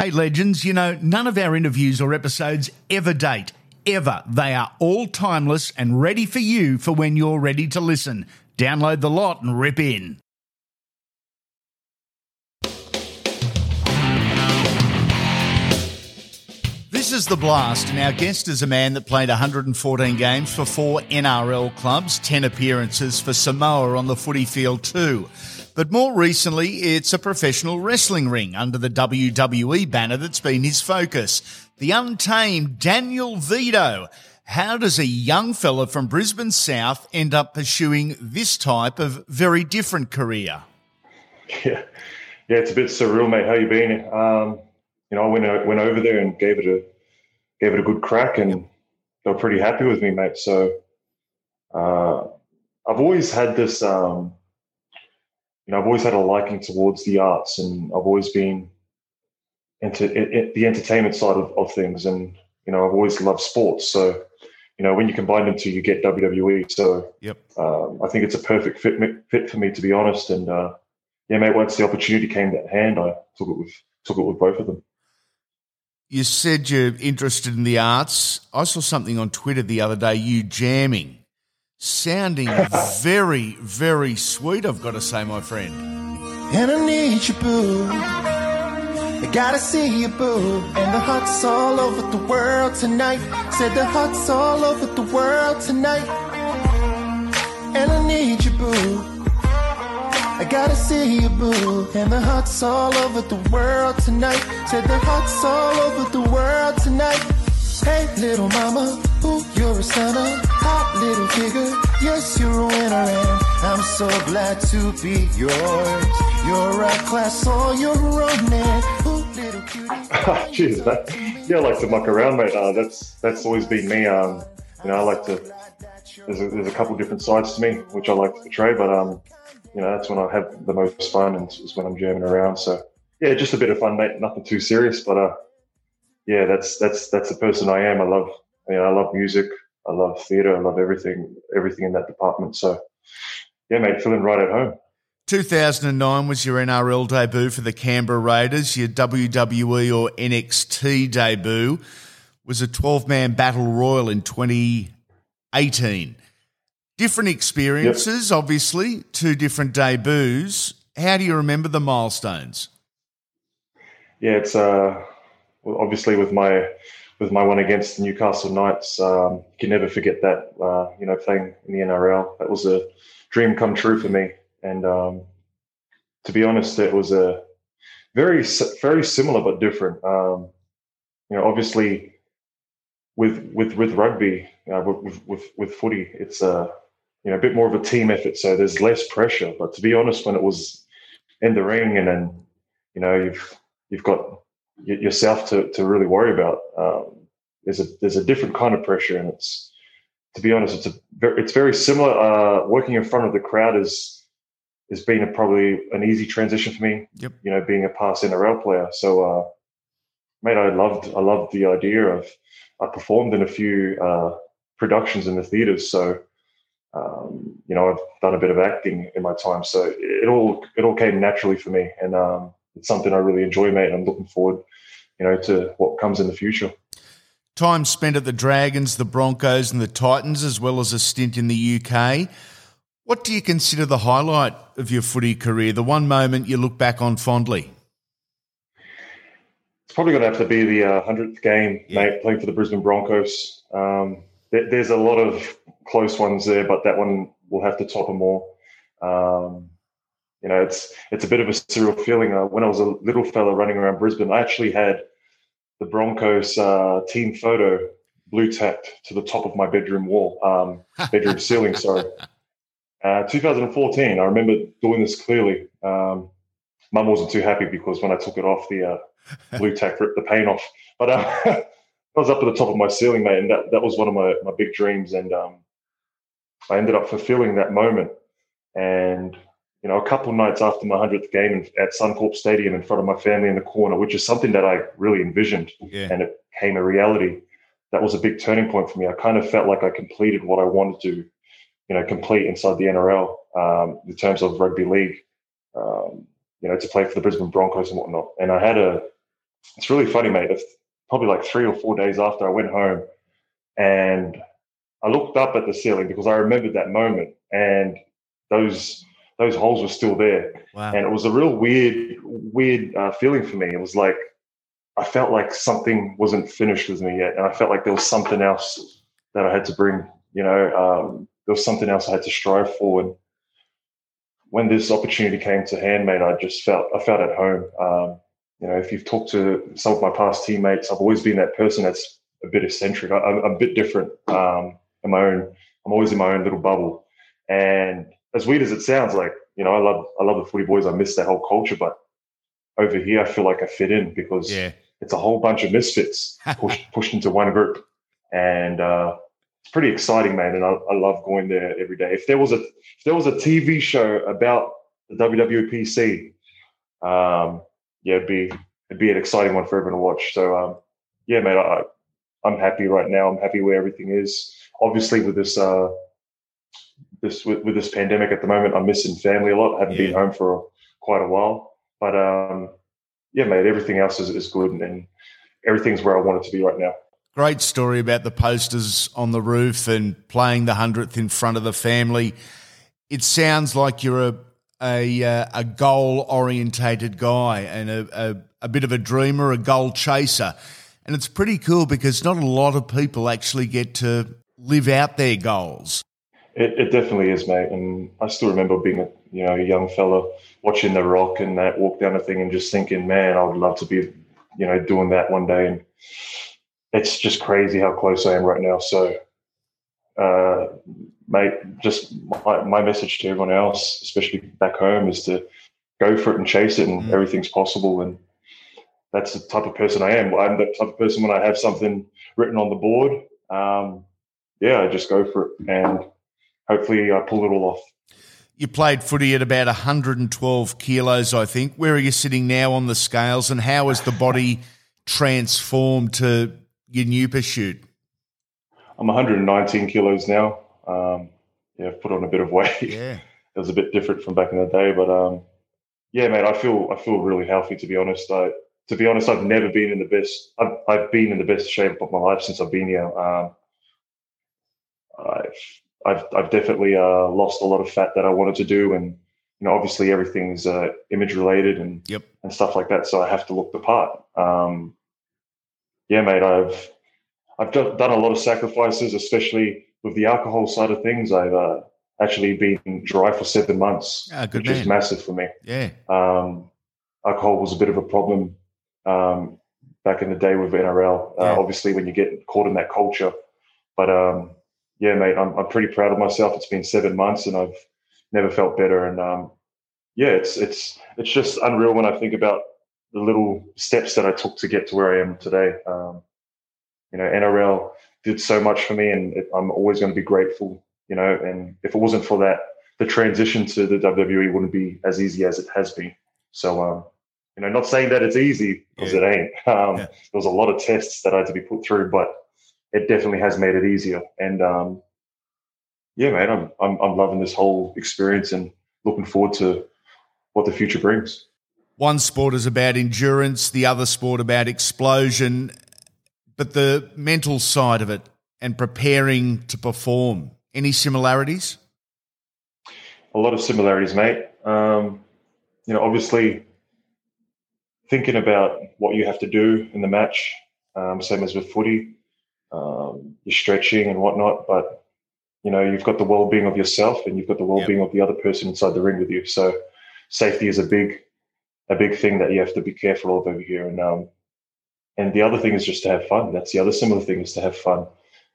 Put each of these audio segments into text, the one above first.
Hey, legends, you know, none of our interviews or episodes ever date. Ever. They are all timeless and ready for you for when you're ready to listen. Download the lot and rip in. This is The Blast, and our guest is a man that played 114 games for four NRL clubs, 10 appearances for Samoa on the footy field, too. But more recently, it's a professional wrestling ring under the WWE banner that's been his focus. The untamed Daniel Vidot. How does a young fella from Brisbane South end up pursuing this type of very different career? Yeah, yeah, it's a bit surreal, mate. How you been? Um, you know, I went went over there and gave it a gave it a good crack, and they were pretty happy with me, mate. So uh, I've always had this. Um, you know, I've always had a liking towards the arts, and I've always been into it, it, the entertainment side of, of things, and you know, I've always loved sports. So, you know, when you combine them two, you get WWE. So, yep, um, I think it's a perfect fit fit for me, to be honest. And uh, yeah, mate, once the opportunity came to hand, I took it with took it with both of them. You said you're interested in the arts. I saw something on Twitter the other day, you jamming sounding very, very sweet, I've got to say, my friend. And I need you, boo. I gotta see you, boo. And the heart's all over the world tonight. Said the heart's all over the world tonight. And I need you, boo. I gotta see you, boo. And the all over the world tonight. Said the all over the world tonight. Hey, little mama, ooh, you're a stunner. Hot little figure, yes, you're a winner. And I'm so glad to be yours. You're a class on your own. Ooh, little cutie. Jeez, that, yeah, I like to muck around, mate. Uh, that's that's always been me. Um, you know, I like to. There's a, there's a couple different sides to me which I like to portray, but um, you know, that's when I have the most fun and is when I'm jamming around. So yeah, just a bit of fun, mate. Nothing too serious, but uh, yeah, that's that's that's the person I am. I love you know, I love music, I love theatre, I love everything everything in that department. So yeah, mate, feeling right at home. 2009 was your NRL debut for the Canberra Raiders. Your WWE or NXT debut was a 12 man battle royal in 2018. Different experiences, yep. obviously, two different debuts. How do you remember the milestones? Yeah, it's uh, obviously with my with my one against the Newcastle Knights, um, you can never forget that. Uh, you know, playing in the NRL, that was a dream come true for me. And um, to be honest, it was a very very similar but different. Um, you know, obviously with with with rugby, uh, with, with with footy, it's a you know a bit more of a team effort, so there's less pressure. But to be honest, when it was in the ring and then you know you've you've got yourself to, to really worry about. Um, there's a there's a different kind of pressure, and it's to be honest, it's a very, it's very similar. Uh, working in front of the crowd is has been a, probably an easy transition for me. Yep. You know, being a past NRL player, so uh, mate, I loved I loved the idea of I performed in a few uh, productions in the theaters, so. Um, you know, I've done a bit of acting in my time, so it all it all came naturally for me, and um, it's something I really enjoy, mate. And I'm looking forward, you know, to what comes in the future. Time spent at the Dragons, the Broncos, and the Titans, as well as a stint in the UK. What do you consider the highlight of your footy career? The one moment you look back on fondly? It's probably going to have to be the uh, hundredth game, yeah. mate, playing for the Brisbane Broncos. Um, there's a lot of close ones there, but that one will have to top them all. Um, you know, it's it's a bit of a surreal feeling. Uh, when I was a little fella running around Brisbane, I actually had the Broncos uh, team photo blue tacked to the top of my bedroom wall, um, bedroom ceiling. Sorry, uh, 2014. I remember doing this clearly. Um, Mum wasn't too happy because when I took it off, the uh, blue tack ripped the paint off. But uh, I was up at the top of my ceiling, mate, and that, that was one of my, my big dreams. And um, I ended up fulfilling that moment. And you know, a couple of nights after my 100th game at Suncorp Stadium in front of my family in the corner, which is something that I really envisioned yeah. and it came a reality. That was a big turning point for me. I kind of felt like I completed what I wanted to, you know, complete inside the NRL um, in terms of rugby league, um, you know, to play for the Brisbane Broncos and whatnot. And I had a, it's really funny, mate. It's probably like three or four days after I went home, and I looked up at the ceiling because I remembered that moment, and those those holes were still there, wow. and it was a real weird weird uh, feeling for me. It was like I felt like something wasn't finished with me yet, and I felt like there was something else that I had to bring. You know, um, there was something else I had to strive for, and when this opportunity came to hand, mate, I just felt I felt at home. Um, you know, if you've talked to some of my past teammates, I've always been that person that's a bit eccentric. I, am a bit different um, in my own. I'm always in my own little bubble, and as weird as it sounds, like you know, I love I love the footy boys. I miss that whole culture, but over here, I feel like I fit in because yeah. it's a whole bunch of misfits pushed pushed into one group, and uh, it's pretty exciting, man. And I, I love going there every day. If there was a if there was a TV show about the WWPC, um, yeah, it'd be it'd be an exciting one for everyone to watch. So um, yeah, man, I, I'm happy right now. I'm happy where everything is. Obviously, with this uh, this with, with this pandemic at the moment, I'm missing family a lot. I haven't yeah. been home for quite a while, but um, yeah, mate, everything else is, is good and, and everything's where I want it to be right now. Great story about the posters on the roof and playing the hundredth in front of the family. It sounds like you're a a, uh, a goal orientated guy and a, a, a bit of a dreamer, a goal chaser. And it's pretty cool because not a lot of people actually get to live out their goals. It, it definitely is, mate. And I still remember being a you know a young fella watching The Rock and that walk down the thing and just thinking, man, I would love to be you know doing that one day. And it's just crazy how close I am right now. So uh, mate, just my, my, message to everyone else, especially back home, is to go for it and chase it, and mm. everything's possible. And that's the type of person I am. I'm the type of person when I have something written on the board, um, yeah, I just go for it, and hopefully I pull it all off. You played footy at about 112 kilos, I think. Where are you sitting now on the scales, and how has the body transformed to your new pursuit? I'm 119 kilos now. Um, yeah, I've put on a bit of weight. Yeah, it was a bit different from back in the day, but um, yeah, mate, I feel I feel really healthy to be honest. I, to be honest, I've never been in the best. I've, I've been in the best shape of my life since I've been here. Um, I've, I've I've definitely uh, lost a lot of fat that I wanted to do, and you know, obviously everything's uh, image related and yep. and stuff like that. So I have to look the part. Um, yeah, mate, I've I've done a lot of sacrifices, especially with the alcohol side of things. I've uh, actually been dry for seven months, ah, which man. is massive for me. Yeah. Um, alcohol was a bit of a problem um, back in the day with NRL. Uh, yeah. Obviously, when you get caught in that culture, but um, yeah, mate, I'm, I'm pretty proud of myself. It's been seven months, and I've never felt better. And um, yeah, it's it's it's just unreal when I think about the little steps that I took to get to where I am today. Um, you know, NRL did so much for me, and it, I'm always going to be grateful. You know, and if it wasn't for that, the transition to the WWE wouldn't be as easy as it has been. So, um, you know, not saying that it's easy because yeah. it ain't. Um, yeah. There was a lot of tests that I had to be put through, but it definitely has made it easier. And um, yeah, man, I'm, I'm I'm loving this whole experience and looking forward to what the future brings. One sport is about endurance, the other sport about explosion but the mental side of it and preparing to perform. Any similarities? A lot of similarities, mate. Um, you know, obviously, thinking about what you have to do in the match, um, same as with footy, um, you're stretching and whatnot, but you know, you've got the well-being of yourself and you've got the well-being yep. of the other person inside the ring with you. So, safety is a big, a big thing that you have to be careful of over here. And um, and the other thing is just to have fun. That's the other similar thing is to have fun.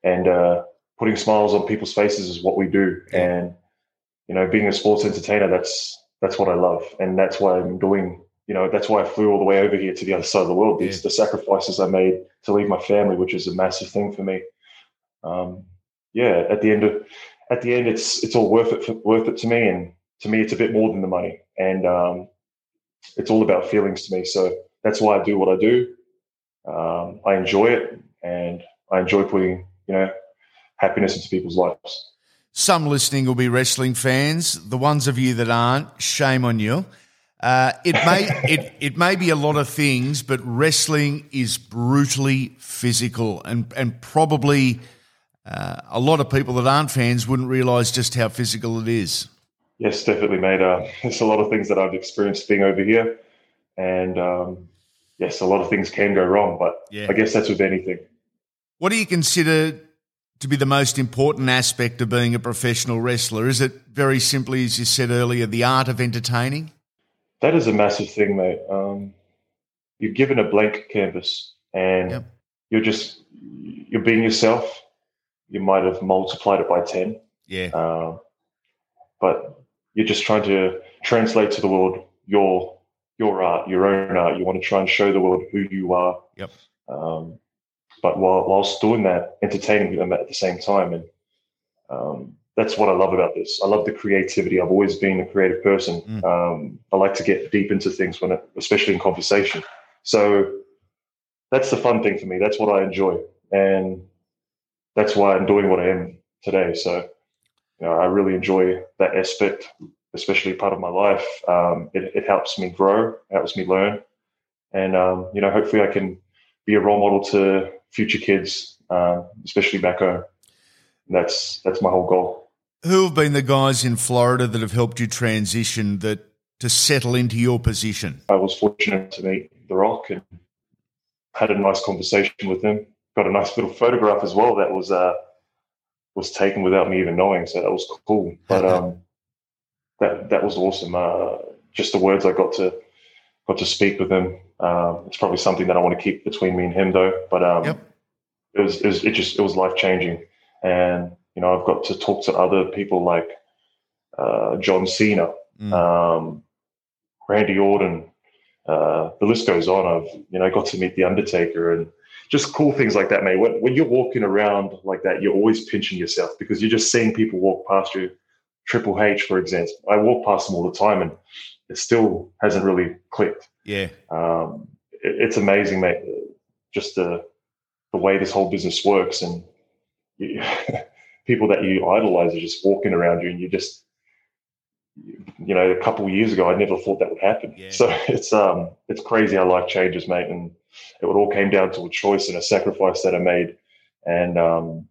And uh, putting smiles on people's faces is what we do. And you know, being a sports entertainer, that's that's what I love, and that's why I'm doing. You know, that's why I flew all the way over here to the other side of the world. These yeah. the sacrifices I made to leave my family, which is a massive thing for me. Um, yeah, at the end of at the end, it's it's all worth it for, worth it to me, and to me, it's a bit more than the money, and um, it's all about feelings to me. So that's why I do what I do um, I enjoy it and I enjoy putting, you know, happiness into people's lives. Some listening will be wrestling fans. The ones of you that aren't, shame on you. Uh, it may it, it may be a lot of things, but wrestling is brutally physical, and and probably uh, a lot of people that aren't fans wouldn't realise just how physical it is. Yes, definitely, mate. Uh, there's a lot of things that I've experienced being over here, and um, yes, a lot of things can go wrong. But yeah. I guess that's with anything. What do you consider to be the most important aspect of being a professional wrestler? Is it very simply, as you said earlier, the art of entertaining? That is a massive thing, mate. Um, you're given a blank canvas, and yep. you're just you're being yourself. You might have multiplied it by ten. Yeah. Uh, but you're just trying to translate to the world your your art, your own art. You want to try and show the world who you are. Yep. Um, but while whilst doing that, entertaining them at the same time, and um, that's what I love about this. I love the creativity. I've always been a creative person. Mm. Um, I like to get deep into things when, it, especially in conversation. So that's the fun thing for me. That's what I enjoy, and that's why I'm doing what I am today. So you know, I really enjoy that aspect, especially part of my life. Um, it, it, helps me grow, helps me learn, and um, you know, hopefully, I can be a role model to future kids, um, especially back home. That's that's my whole goal. Who have been the guys in Florida that have helped you transition that to settle into your position? I was fortunate to meet The Rock and had a nice conversation with him. Got a nice little photograph as well that was uh, was taken without me even knowing, so that was cool. But um, that that was awesome. Uh, just the words I got to got to speak with him. Um, it's probably something that I want to keep between me and him, though. But um, yep. it, was, it was it just it was life changing, and you know I've got to talk to other people like uh, John Cena, mm. um, Randy Orton. Uh, the list goes on. I've you know got to meet the Undertaker and just cool things like that, mate. When, when you're walking around like that, you're always pinching yourself because you're just seeing people walk past you. Triple H, for example, I walk past them all the time, and it still hasn't really clicked. Yeah, um, it, it's amazing, mate. Just the the way this whole business works, and you, people that you idolize are just walking around you, and you just you know, a couple of years ago, I never thought that would happen. Yeah. So it's um, it's crazy how life changes, mate. And it all came down to a choice and a sacrifice that I made. And um,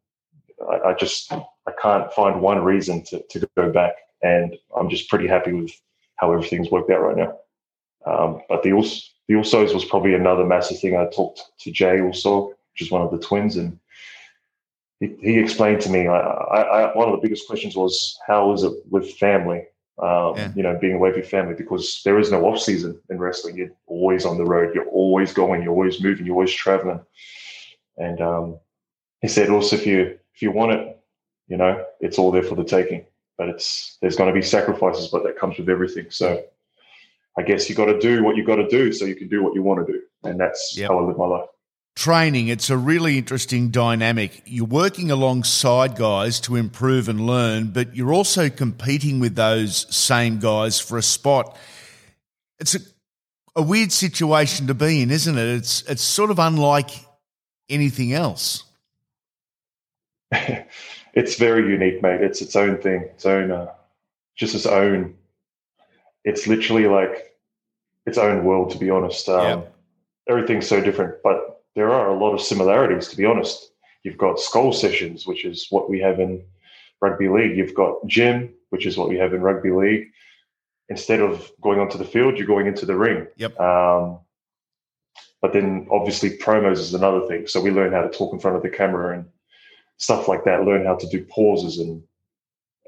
I, I, just I can't find one reason to, to go back. And I'm just pretty happy with how everything's worked out right now. Um, but the also the Usos was probably another massive thing. I talked to Jey Uso, which is one of the twins, and he, he explained to me. I, I, one of the biggest questions was, "How is it with family?" um, yeah. you know, being away from your family because there is no off season in wrestling. You're always on the road. You're always going. You're always moving. You're always traveling. And um, he said also, if you if you want it, you know, it's all there for the taking. But it's there's going to be sacrifices, but that comes with everything. So I guess you got to do what you got to do so you can do what you want to do, and that's yep. how I live my life training, it's a really interesting dynamic. You're working alongside guys to improve and learn, but you're also competing with those same guys for a spot. It's a, a weird situation to be in, isn't it? It's it's sort of unlike anything else. it's very unique, mate. It's its own thing, its own, uh, just its own. It's literally like its own world, to be honest. Um, yep. Everything's so different, but there are a lot of similarities, to be honest. You've got skull sessions, which is what we have in rugby league. You've got gym, which is what we have in rugby league. Instead of going onto the field, you're going into the ring. Yep. Um, but then obviously promos is another thing. So we learn how to talk in front of the camera and stuff like that. Learn how to do pauses and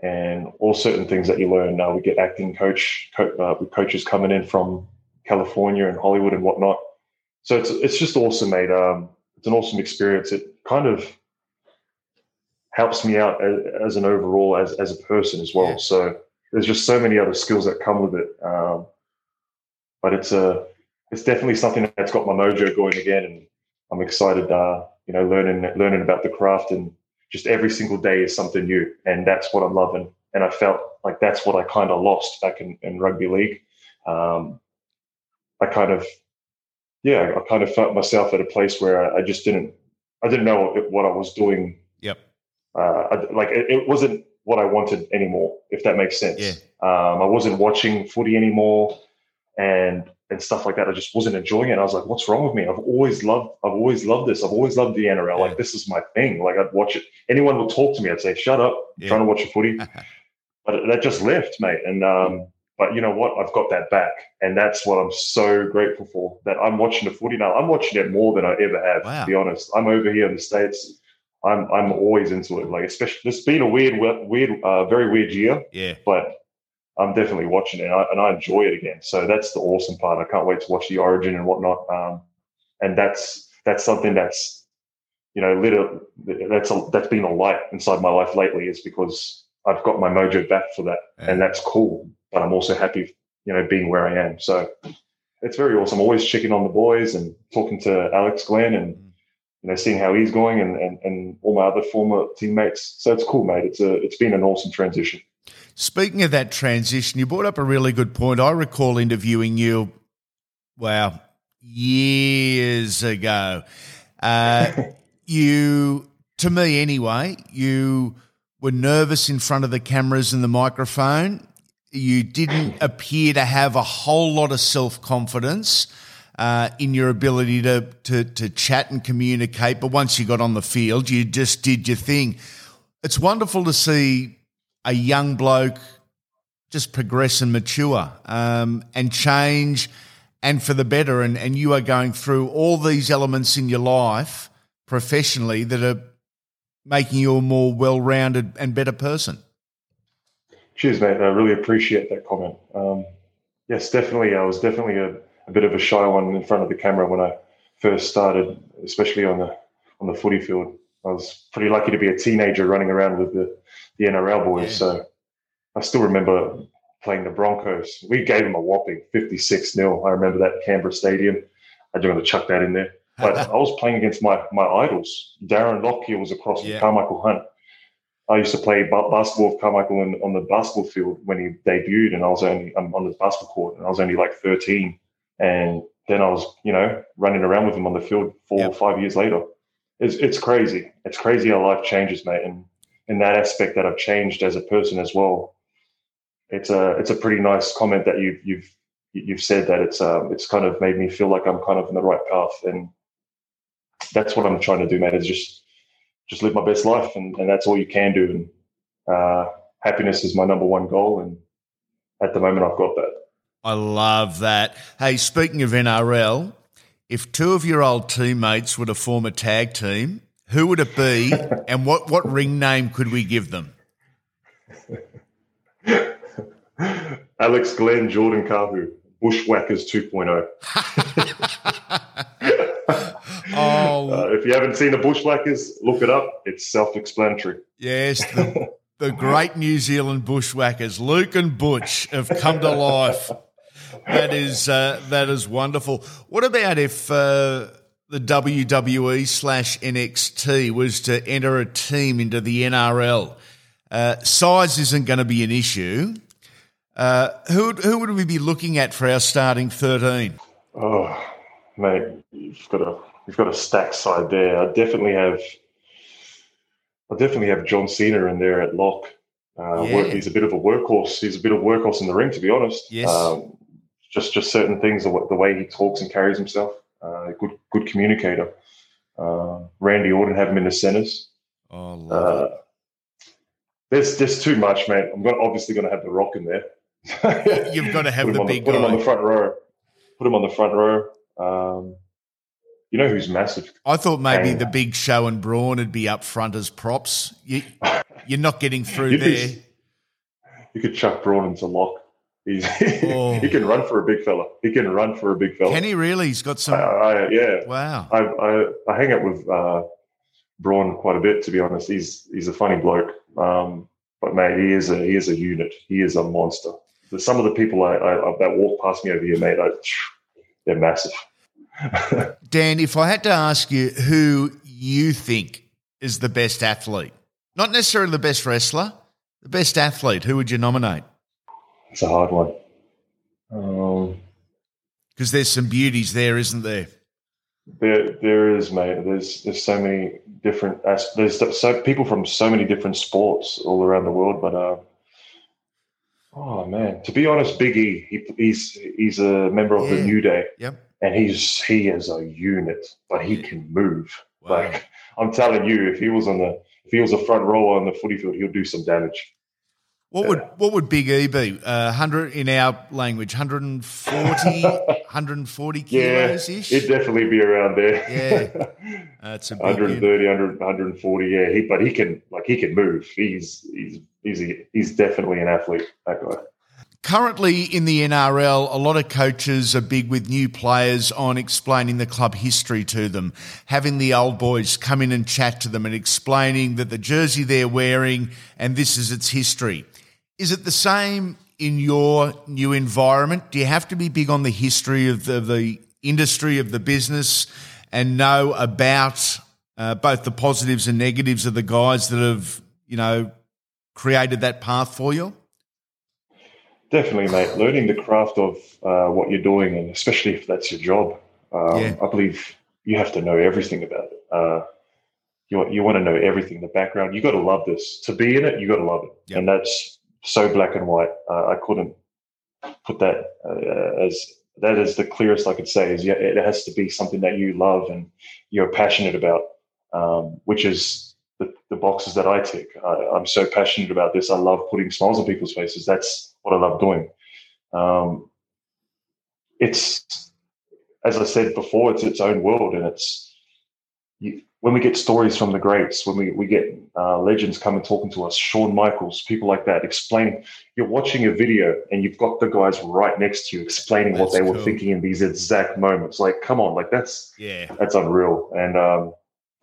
and all certain things that you learn. Now we get acting coach, co- uh, with coaches coming in from California and Hollywood and whatnot so it's it's just awesome, mate. Um, it's an awesome experience. It kind of helps me out as, as an overall as as a person as well. Yeah. So there's just so many other skills that come with it. Um, but it's a it's definitely something that's got my mojo going again, and I'm excited. Uh, you know, learning learning about the craft and just every single day is something new, and that's what I'm loving. And I felt like that's what I kind of lost back in, in rugby league. Um, I kind of yeah, I kind of felt myself at a place where I, just didn't, I didn't know what I was doing. Yep. Uh, I, like it, it, wasn't what I wanted anymore, if that makes sense. Yeah. Um, I wasn't watching footy anymore. and and stuff like that. I just wasn't enjoying it. I was like, what's wrong with me? I've always loved, I've always loved this. I've always loved the NRL. Yeah. Like this is my thing. Like I'd watch it. Anyone would talk to me. I'd say, shut up, yeah. trying to watch a footy. but that just left, mate. And um, but you know what? I've got that back, and that's what I'm so grateful for. That I'm watching the footy now. I'm watching it more than I ever have. Wow. To be honest, I'm over here in the states. I'm I'm always into it. Like especially, it's been a weird, weird, uh, very weird year. Yeah. But I'm definitely watching it and I, and I, enjoy it again. So that's the awesome part. I can't wait to watch the origin and whatnot. Um, and that's that's something that's you know little that's a, that's been a light inside my life lately is because I've got my mojo back for that, yeah. and that's cool. But I'm also happy, you know, being where I am. So it's very awesome. Always checking on the boys and talking to Alex Glenn and mm. you know seeing how he's going and, and and all my other former teammates. So it's cool, mate. It's a it's been an awesome transition. Speaking of that transition, you brought up a really good point. I recall interviewing you, wow, years ago. Uh, you, to me anyway, you were nervous in front of the cameras and the microphone. You didn't appear to have a whole lot of self confidence. Uh, in your ability to, to to chat and communicate, but once you got on the field, you just did your thing. It's wonderful to see a young bloke just progress and mature um, and change and for the better. And, and you are going through all these elements in your life professionally that are making you a more well rounded and better person. Cheers, mate. I really appreciate that comment. Um, yes, definitely. I was definitely a, a, bit of a shy one in front of the camera when I first started, especially on the on the footy field. I was pretty lucky to be a teenager running around with the the NRL boys. Yeah. So I still remember playing the Broncos. We gave them a whopping 56 0. I remember that Canberra Stadium. I do want to chuck that in there. But I was playing against my my idols. Darren Lockyer was across yeah. Carmichael Hunt. I used to play basketball with Carmichael in, on the basketball field when he debuted, and I was only I'm on the basketball court, and I was only like 13. And then I was, you know, running around with him on the field four yep. or five years later. It's it's crazy. It's crazy how life changes, mate. And in that aspect that I've changed as a person as well. It's a it's a pretty nice comment that you've you've you've said that it's um it's kind of made me feel like I'm kind of in the right path and that's what I'm trying to do, mate. Is just just live my best life and, and that's all you can do. And uh, happiness is my number one goal, and at the moment I've got that. I love that. Hey, speaking of NRL, if two of your old teammates were to form a tag team, who would it be, and what, what ring name could we give them? Alex Glenn, Jordan Kahu, Bushwhackers 2.0. oh, uh, if you haven't seen the Bushwhackers, look it up. It's self-explanatory. Yes, the, the great New Zealand Bushwhackers, Luke and Butch, have come to life. That is uh, that is wonderful. What about if? Uh, the WWE slash NXT was to enter a team into the NRL. Uh, size isn't going to be an issue. Uh, who, who would we be looking at for our starting 13? Oh, mate, you've got a, you've got a stack side there. I definitely have I definitely have John Cena in there at lock. Uh, yeah. work, he's a bit of a workhorse. He's a bit of a workhorse in the ring, to be honest. Yes. Um, just just certain things, the, way he talks and carries himself uh, good good communicator. Uh, Randy Orton have him in the centers. Oh, uh, there's there's too much, man. I'm gonna, obviously going to have the Rock in there. You've got to have the big the, Put him on the front row. Put him on the front row. Um, you know who's massive? I thought maybe and, the Big Show and Braun would be up front as props. You, are not getting through there. you could chuck Braun into lock. He's oh. he can run for a big fella. He can run for a big fella. Can he really? He's got some. I, I, yeah. Wow. I, I, I hang out with uh, Braun quite a bit, to be honest. He's he's a funny bloke, um, but mate, he is a he is a unit. He is a monster. Some of the people I, I that walk past me over here, mate, I, they're massive. Dan, if I had to ask you who you think is the best athlete, not necessarily the best wrestler, the best athlete, who would you nominate? It's a hard one. Because um, there's some beauties there, isn't there? There, there is, mate. There's, there's so many different. There's so people from so many different sports all around the world, but uh, Oh man, to be honest, Big E, he, he's he's a member of yeah. the New Day. Yep. And he's he is a unit, but he can move. Wow. Like I'm telling you, if he was on the if he was a front rower on the footy field, he'll do some damage. What would what would Big E be? Uh, hundred in our language, 140, 140 kilos ish. Yeah, it'd definitely be around there. Yeah, that's a 130, 100, 140. Yeah, he, but he can like he can move. He's he's he's a, he's definitely an athlete. That guy. Currently in the NRL, a lot of coaches are big with new players on explaining the club history to them, having the old boys come in and chat to them and explaining that the jersey they're wearing and this is its history. Is it the same in your new environment? Do you have to be big on the history of the, the industry, of the business, and know about uh, both the positives and negatives of the guys that have, you know, created that path for you? Definitely, mate. Learning the craft of uh, what you're doing, and especially if that's your job, um, yeah. I believe you have to know everything about it. Uh, you you want to know everything, the background. You got to love this to be in it. You got to love it, yep. and that's so black and white. Uh, I couldn't put that uh, as that is the clearest I could say. Is yeah, it has to be something that you love and you're passionate about, um, which is the, the, boxes that I tick. I, I'm so passionate about this. I love putting smiles on people's faces. That's what I love doing. Um, it's as I said before, it's its own world, and it's you, when we get stories from the greats, when we we get uh, legends coming talking to us, Shawn Michaels, people like that, explaining. You're watching a video, and you've got the guys right next to you explaining that's what they cool. were thinking in these exact moments. Like, come on, like that's yeah, that's unreal, and um,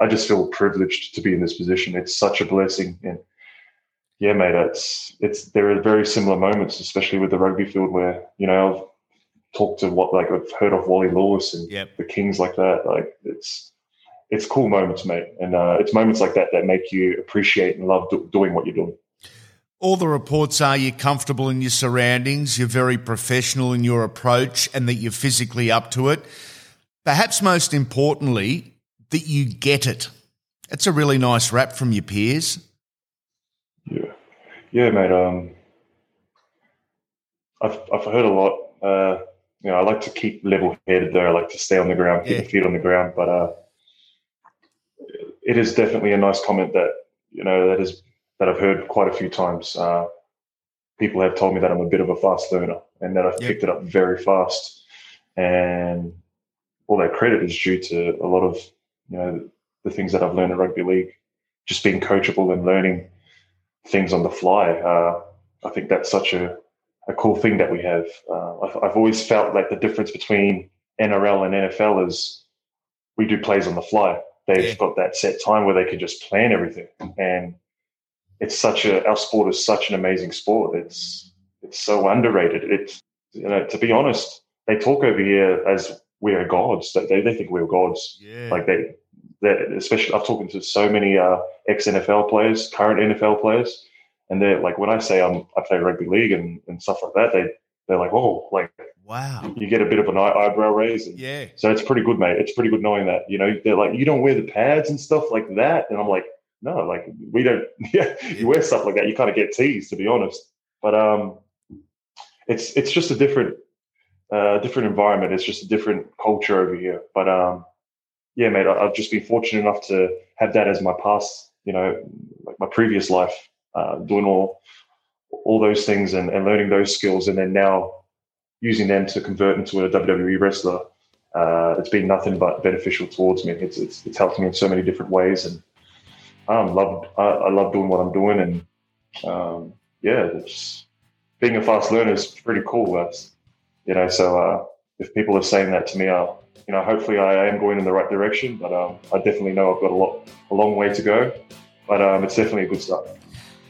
I just feel privileged to be in this position. It's such a blessing, and yeah, mate, it's it's there are very similar moments, especially with the rugby field, where you know I've talked to what like I've heard of Wally Lewis and yep. the Kings like that. Like it's it's cool moments, mate, and uh, it's moments like that that make you appreciate and love do- doing what you're doing. All the reports are you're comfortable in your surroundings, you're very professional in your approach, and that you're physically up to it. Perhaps most importantly, that you get it. It's a really nice rap from your peers. Yeah, yeah, mate. Um, I've I've heard a lot. Uh, you know, I like to keep level headed there. I like to stay on the ground, keep yeah. the feet on the ground. But uh, it is definitely a nice comment that you know that is that I've heard quite a few times. Uh, people have told me that I'm a bit of a fast learner and that I've yep. picked it up very fast. And all that credit is due to a lot of you know the things that I've learned in rugby league, just being coachable and learning things on the fly. Uh, I think that's such a, a cool thing that we have. Uh, I've, I've, always felt like the difference between NRL and NFL is we do plays on the fly. They've yeah. got that set time where they can just plan everything, and it's such a our sport is such an amazing sport. It's it's so underrated. It's you know to be honest, they talk over here as we are gods. They they think we're gods. Yeah. Like they that especially I've talked to so many uh, ex NFL players, current NFL players, and they're like, when I say I'm I play rugby league and, and stuff like that, they they're like, oh, like wow, you get a bit of an eyebrow raise. And yeah, so it's pretty good, mate. It's pretty good knowing that. You know, they're like, you don't wear the pads and stuff like that, and I'm like, no, like we don't. Yeah, yeah. you wear stuff like that, you kind of get teased, to be honest. But um, it's it's just a different uh, different environment. It's just a different culture over here. But um, yeah, mate, I've just been fortunate enough to have that as my past, you know, like my previous life, uh, doing all all those things and, and learning those skills, and then now using them to convert into a WWE wrestler. Uh, it's been nothing but beneficial towards me. It's, it's it's helped me in so many different ways, and um, love I, I love doing what I'm doing, and um, yeah, it's being a fast learner is pretty cool. That's you know, so uh, if people are saying that to me, I'll you know, hopefully I am going in the right direction, but um, I definitely know I've got a lot, a long way to go. But um, it's definitely a good start.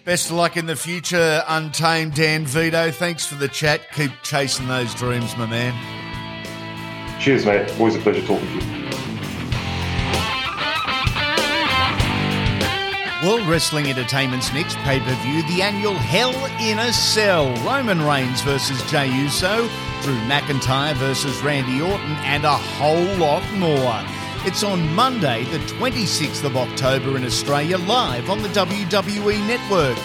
Best of luck in the future, Untamed Dan Vidot. Thanks for the chat. Keep chasing those dreams, my man. Cheers, mate. Always a pleasure talking to you. World Wrestling Entertainment's next pay per view, the annual Hell in a Cell. Roman Reigns versus Jey Uso, Drew McIntyre versus Randy Orton, and a whole lot more. It's on Monday, the 26th of October in Australia, live on the WWE Network.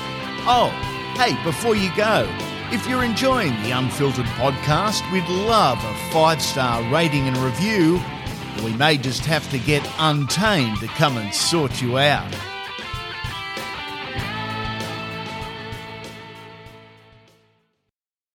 Oh, hey, before you go, If you're enjoying the Unfiltered podcast, we'd love a five star rating and review. We may just have to get Untamed to come and sort you out.